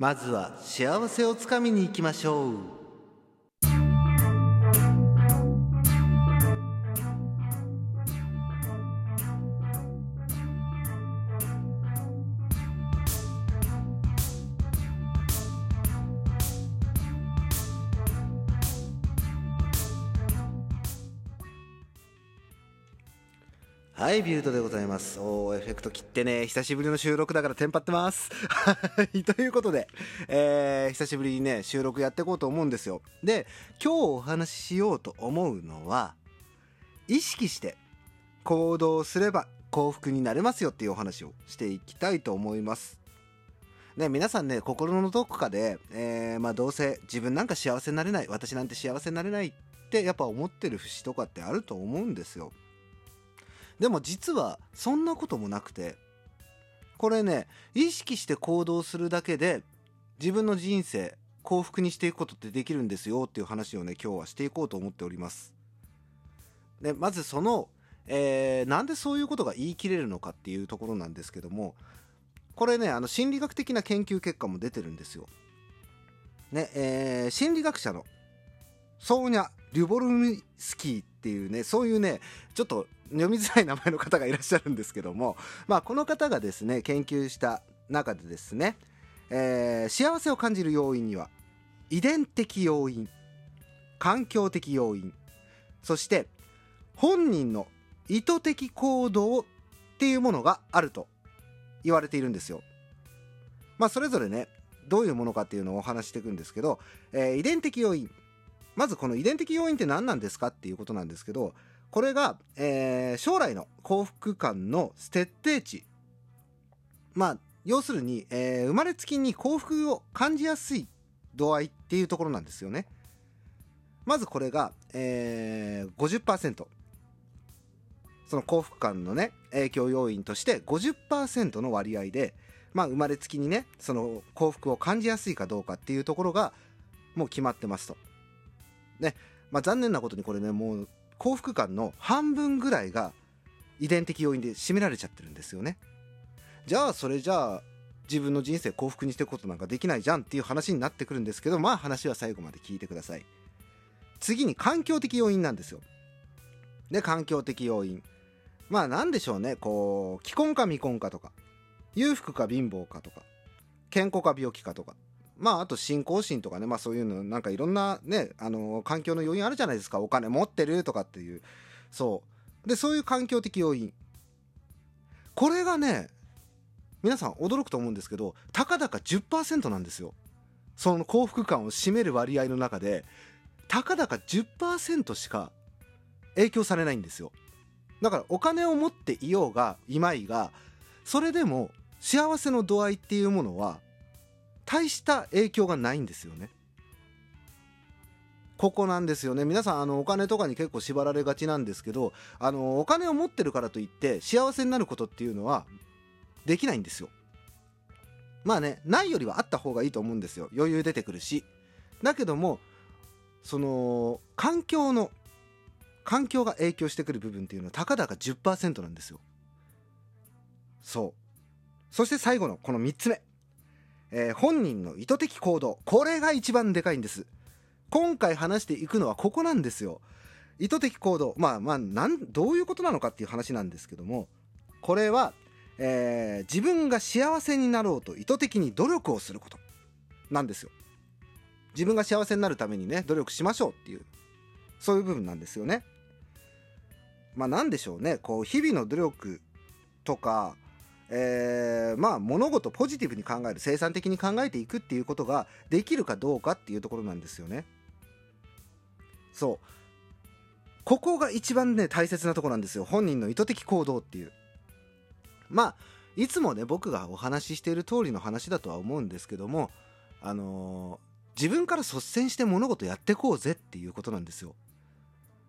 まずは幸せをつかみに行きましょう。はい、ビュートでございます。おー、エフェクト切ってね、久しぶりの収録だからテンパってます。はい、ということで、えー、久しぶりにね、収録やっていこうと思うんですよ。で、今日お話ししようと思うのは、意識して行動すれば幸福になれますよっていうお話をしていきたいと思います。ね、皆さんね、心のどこかで、えー、まあどうせ自分なんか幸せになれない、私なんて幸せになれないってやっぱ思ってる節とかってあると思うんですよ。でも実はそんなこともなくてこれね意識して行動するだけで自分の人生幸福にしていくことってできるんですよっていう話をね今日はしていこうと思っております。でまずその、えーなんでそういうことが言い切れるのかっていうところなんですけどもこれねあの心理学的な研究結果も出てるんですよ。ねえー心理学者のソーニャ・リュボルミスキーっていうねそういうねちょっと読みづらい名前の方がいらっしゃるんですけども、まあ、この方がですね研究した中でですね、えー幸せを感じる要因には遺伝的要因環境的要因そして本人の意図的行動っていうものがあると言われているんですよ。まあそれぞれねどういうものかっていうのをお話していくんですけど、えー遺伝的要因まずこの遺伝的要因って何なんですかっていうことなんですけどこれが、えー将来の幸福感の設定値。まあ要するに、えー生まれつきに幸福を感じやすい度合いっていうところなんですよね。まずこれが、えー50%その幸福感のね影響要因として50%の割合でまあ生まれつきにねその幸福を感じやすいかどうかっていうところがもう決まってますと。ね。まあ残念なことにこれねもう幸福感の半分ぐらいが遺伝的要因で占められちゃってるんですよね。じゃあそれじゃあ自分の人生幸福にしていくことなんかできないじゃんっていう話になってくるんですけどまあ話は最後まで聞いてください。次に環境的要因なんですよ。で環境的要因。まあ何でしょうね。こう既婚か未婚かとか裕福か貧乏かとか健康か病気かとか。まああと信仰心とかねまあそういうのなんかいろんなねあの環境の要因あるじゃないですか。お金持ってるとかっていう。そう。でそういう環境的要因。これがね皆さん驚くと思うんですけどたかだか10%なんですよ。その幸福感を占める割合の中でたかだか10%しか影響されないんですよ。だからお金を持っていようがいまいがそれでも幸せの度合いっていうものは大した影響がないんですよね。ここなんですよね。皆さんあのお金とかに結構縛られがちなんですけどあのお金を持ってるからといって幸せになることっていうのはできないんですよ。まあねないよりはあった方がいいと思うんですよ。余裕出てくるし。だけどもその環境の環境が影響してくる部分っていうのはたかだか10%なんですよ。そう。そして最後のこの3つ目、えー本人の意図的行動。これが一番でかいんです。今回話していくのはここなんですよ。意図的行動。まあまあなんどういうことなのかっていう話なんですけども。これは、えー自分が幸せになろうと意図的に努力をすることなんですよ。自分が幸せになるためにね努力しましょうっていうそういう部分なんですよね。まあなんでしょうね。こう日々の努力とかえーまあ物事ポジティブに考える生産的に考えていくっていうことができるかどうかっていうところなんですよね。そう。ここが一番ね大切なとこなんですよ。本人の意図的行動っていう。まあいつもね僕がお話ししている通りの話だとは思うんですけどもあのー自分から率先して物事やってこうぜっていうことなんですよ。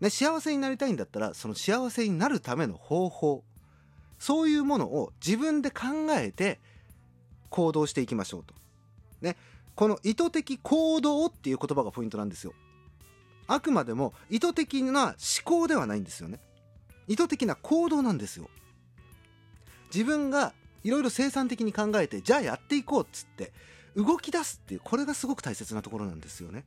ね、幸せになりたいんだったらその幸せになるための方法そういうものを自分で考えて行動していきましょうと。ね、この意図的行動っていう言葉がポイントなんですよ。あくまでも意図的な思考ではないんですよね。意図的な行動なんですよ。自分がいろいろ生産的に考えてじゃあやっていこうっつって動き出すっていうこれがすごく大切なところなんですよね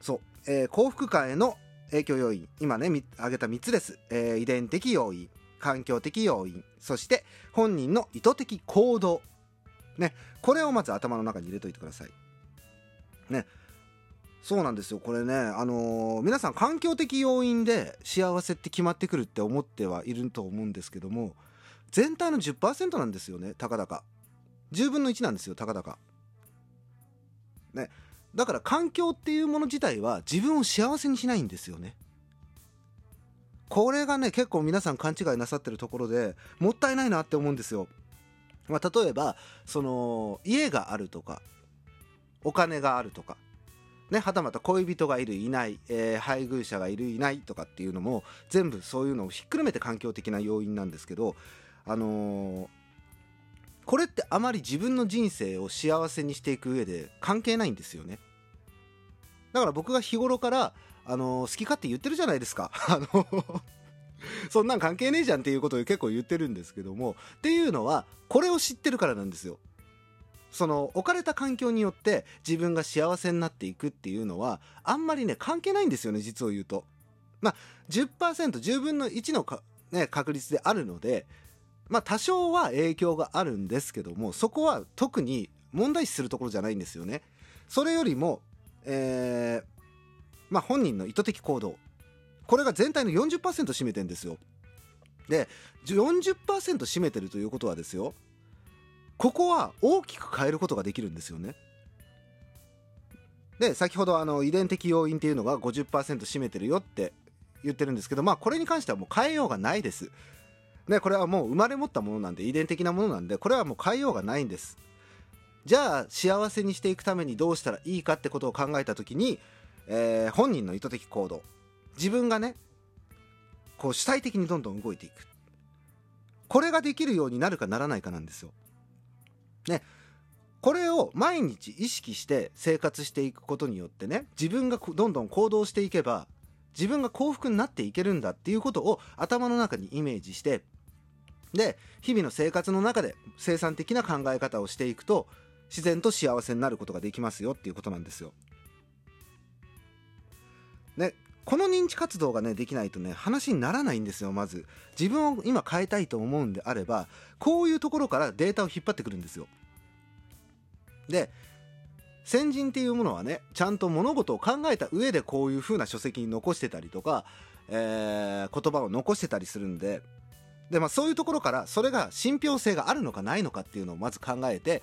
そう、えー、幸福感への影響要因今ね挙げた3つです、えー、遺伝的要因環境的要因そして本人の意図的行動。ね。これをまず頭の中に入れといてください。ね。そうなんですよ。これねあのー、皆さん環境的要因で幸せって決まってくるって思ってはいると思うんですけども全体の10%なんですよね。たかだか。10分の1なんですよ。たかだか。ね。だから環境っていうもの自体は自分を幸せにしないんですよね。これがね結構皆さん勘違いなさってるところでもったいないなって思うんですよ。まあ、例えばその家があるとかお金があるとかね、はたまた恋人がいるいない、えー、配偶者がいるいないとかっていうのも全部そういうのをひっくるめて環境的な要因なんですけど、あのー、これってあまり自分の人生を幸せにしていく上で関係ないんですよね。だから僕が日頃から、あの、好き勝手言ってるじゃないですか。あのそんなん関係ねえじゃんっていうことを結構言ってるんですけども。っていうのはこれを知ってるからなんですよ。その置かれた環境によって自分が幸せになっていくっていうのはあんまりね関係ないんですよね実を言うと。まあ 10%10 分の1の、ね、確率であるのでまあ多少は影響があるんですけどもそこは特に問題視するところじゃないんですよね。それよりも、えー、まあ本人の意図的行動これが全体の40%占めてんですよ。で40%占めてるということはですよここは大きく変えることができるんですよね。で先ほどあの遺伝的要因っていうのが50%占めてるよって言ってるんですけどまあこれに関してはもう変えようがないです。ね、これはもう生まれ持ったものなんで遺伝的なものなんでこれはもう変えようがないんです。じゃあ幸せにしていくためにどうしたらいいかってことを考えた時に、えー、本人の意図的行動自分がねこう主体的にどんどん動いていくこれができるようになるかならないかなんですよ。ね、これを毎日意識して生活していくことによってね自分がどんどん行動していけば自分が幸福になっていけるんだっていうことを頭の中にイメージしてで日々の生活の中で生産的な考え方をしていくと自然と幸せになることができますよっていうことなんですよ。ね、この認知活動がねできないとね話にならないんですよまず自分を今変えたいと思うんであればこういうところからデータを引っ張ってくるんですよで先人っていうものはねちゃんと物事を考えた上でこういう風な書籍に残してたりとか、えー、言葉を残してたりするんでで、まあ、そういうところからそれが信憑性があるのかないのかっていうのをまず考えて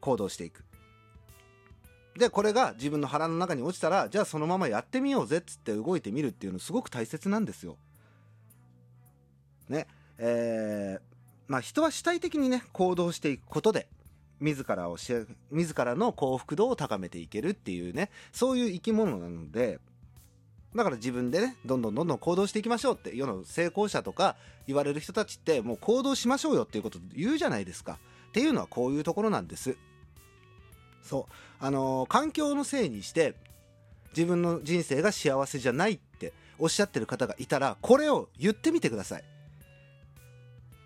行動していくでこれが自分の腹の中に落ちたらじゃあそのままやってみようぜっつって動いてみるっていうのすごく大切なんですよ。ねえー、まあ人は主体的にね行動していくことで自らをし自らの幸福度を高めていけるっていうねそういう生き物なのでだから自分でねどんどんどんどん行動していきましょうって世の成功者とか言われる人たちってもう行動しましょうよっていうこと言うじゃないですかっていうのはこういうところなんです。そうあのー、環境のせいにして自分の人生が幸せじゃないっておっしゃってる方がいたらこれを言ってみてください。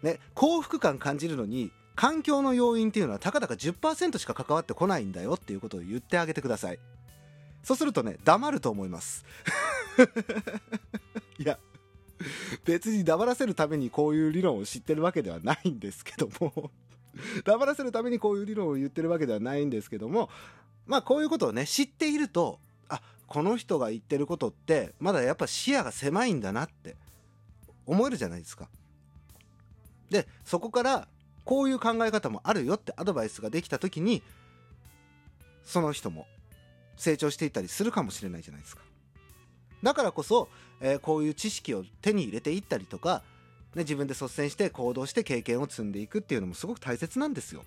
ね、幸福感感じるのに環境の要因っていうのはたかだか10%しか関わってこないんだよっていうことを言ってあげてください。そうするとね黙ると思います。いや別に黙らせるためにこういう理論を知ってるわけではないんですけども黙らせるためにこういう理論を言ってるわけではないんですけどもまあこういうことをね知っているとあこの人が言ってることってまだやっぱ視野が狭いんだなって思えるじゃないですか。でそこからこういう考え方もあるよってアドバイスができた時にその人も成長していったりするかもしれないじゃないですか。だからこそ、えー、こういう知識を手に入れていったりとかね、自分で率先して行動して経験を積んでいくっていうのもすごく大切なんですよ。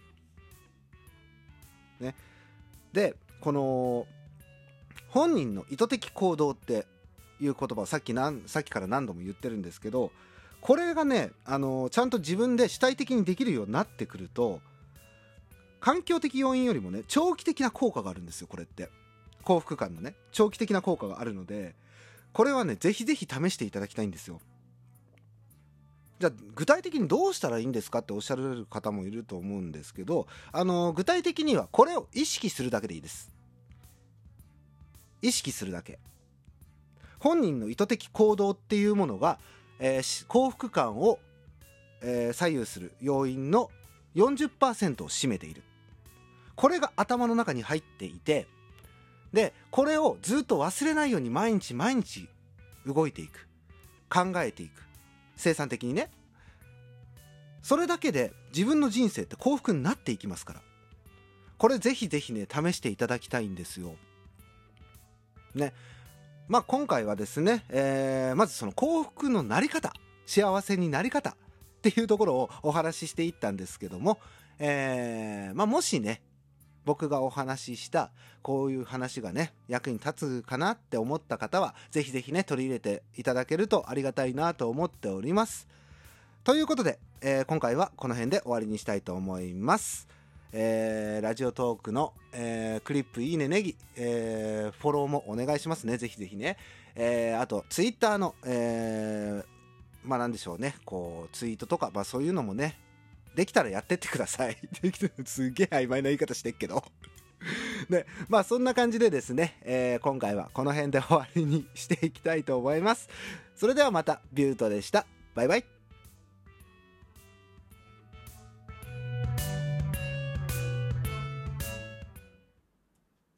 ね、でこの本人の意図的行動っていう言葉をさっきなんさっきから何度も言ってるんですけどこれがねあのちゃんと自分で主体的にできるようになってくると環境的要因よりもね長期的な効果があるんですよこれって。幸福感のね長期的な効果があるので。これはねぜひぜひ試していただきたいんですよ。じゃあ具体的にどうしたらいいんですかっておっしゃられる方もいると思うんですけどあの具体的にはこれを意識するだけでいいです。意識するだけ。本人の意図的行動っていうものが、えー幸福感を、えー左右する要因の40%を占めている。これが頭の中に入っていてでこれをずっと忘れないように毎日毎日動いていく。考えていく。生産的にね。それだけで自分の人生って幸福になっていきますから。これぜひぜひね試していただきたいんですよ。ね。まあ今回はですね、えーまずその幸福のなり方幸せになり方っていうところをお話ししていったんですけども、えーまあ、もしね僕がお話ししたこういう話がね役に立つかなって思った方はぜひぜひね取り入れていただけるとありがたいなと思っております。ということで、えー今回はこの辺で終わりにしたいと思います。えーラジオトークの、えークリップいいねネギ、えーフォローもお願いしますね。ぜひぜひね、えーあとツイッターの、えーまあなんでしょうね。こうツイートとか、まあ、そういうのもねできたらやってってください。できたらすげえ曖昧な言い方してっけど。で まあそんな感じでですね、えー今回はこの辺で終わりにしていきたいと思います。それではまたビュートでした。バイバイ。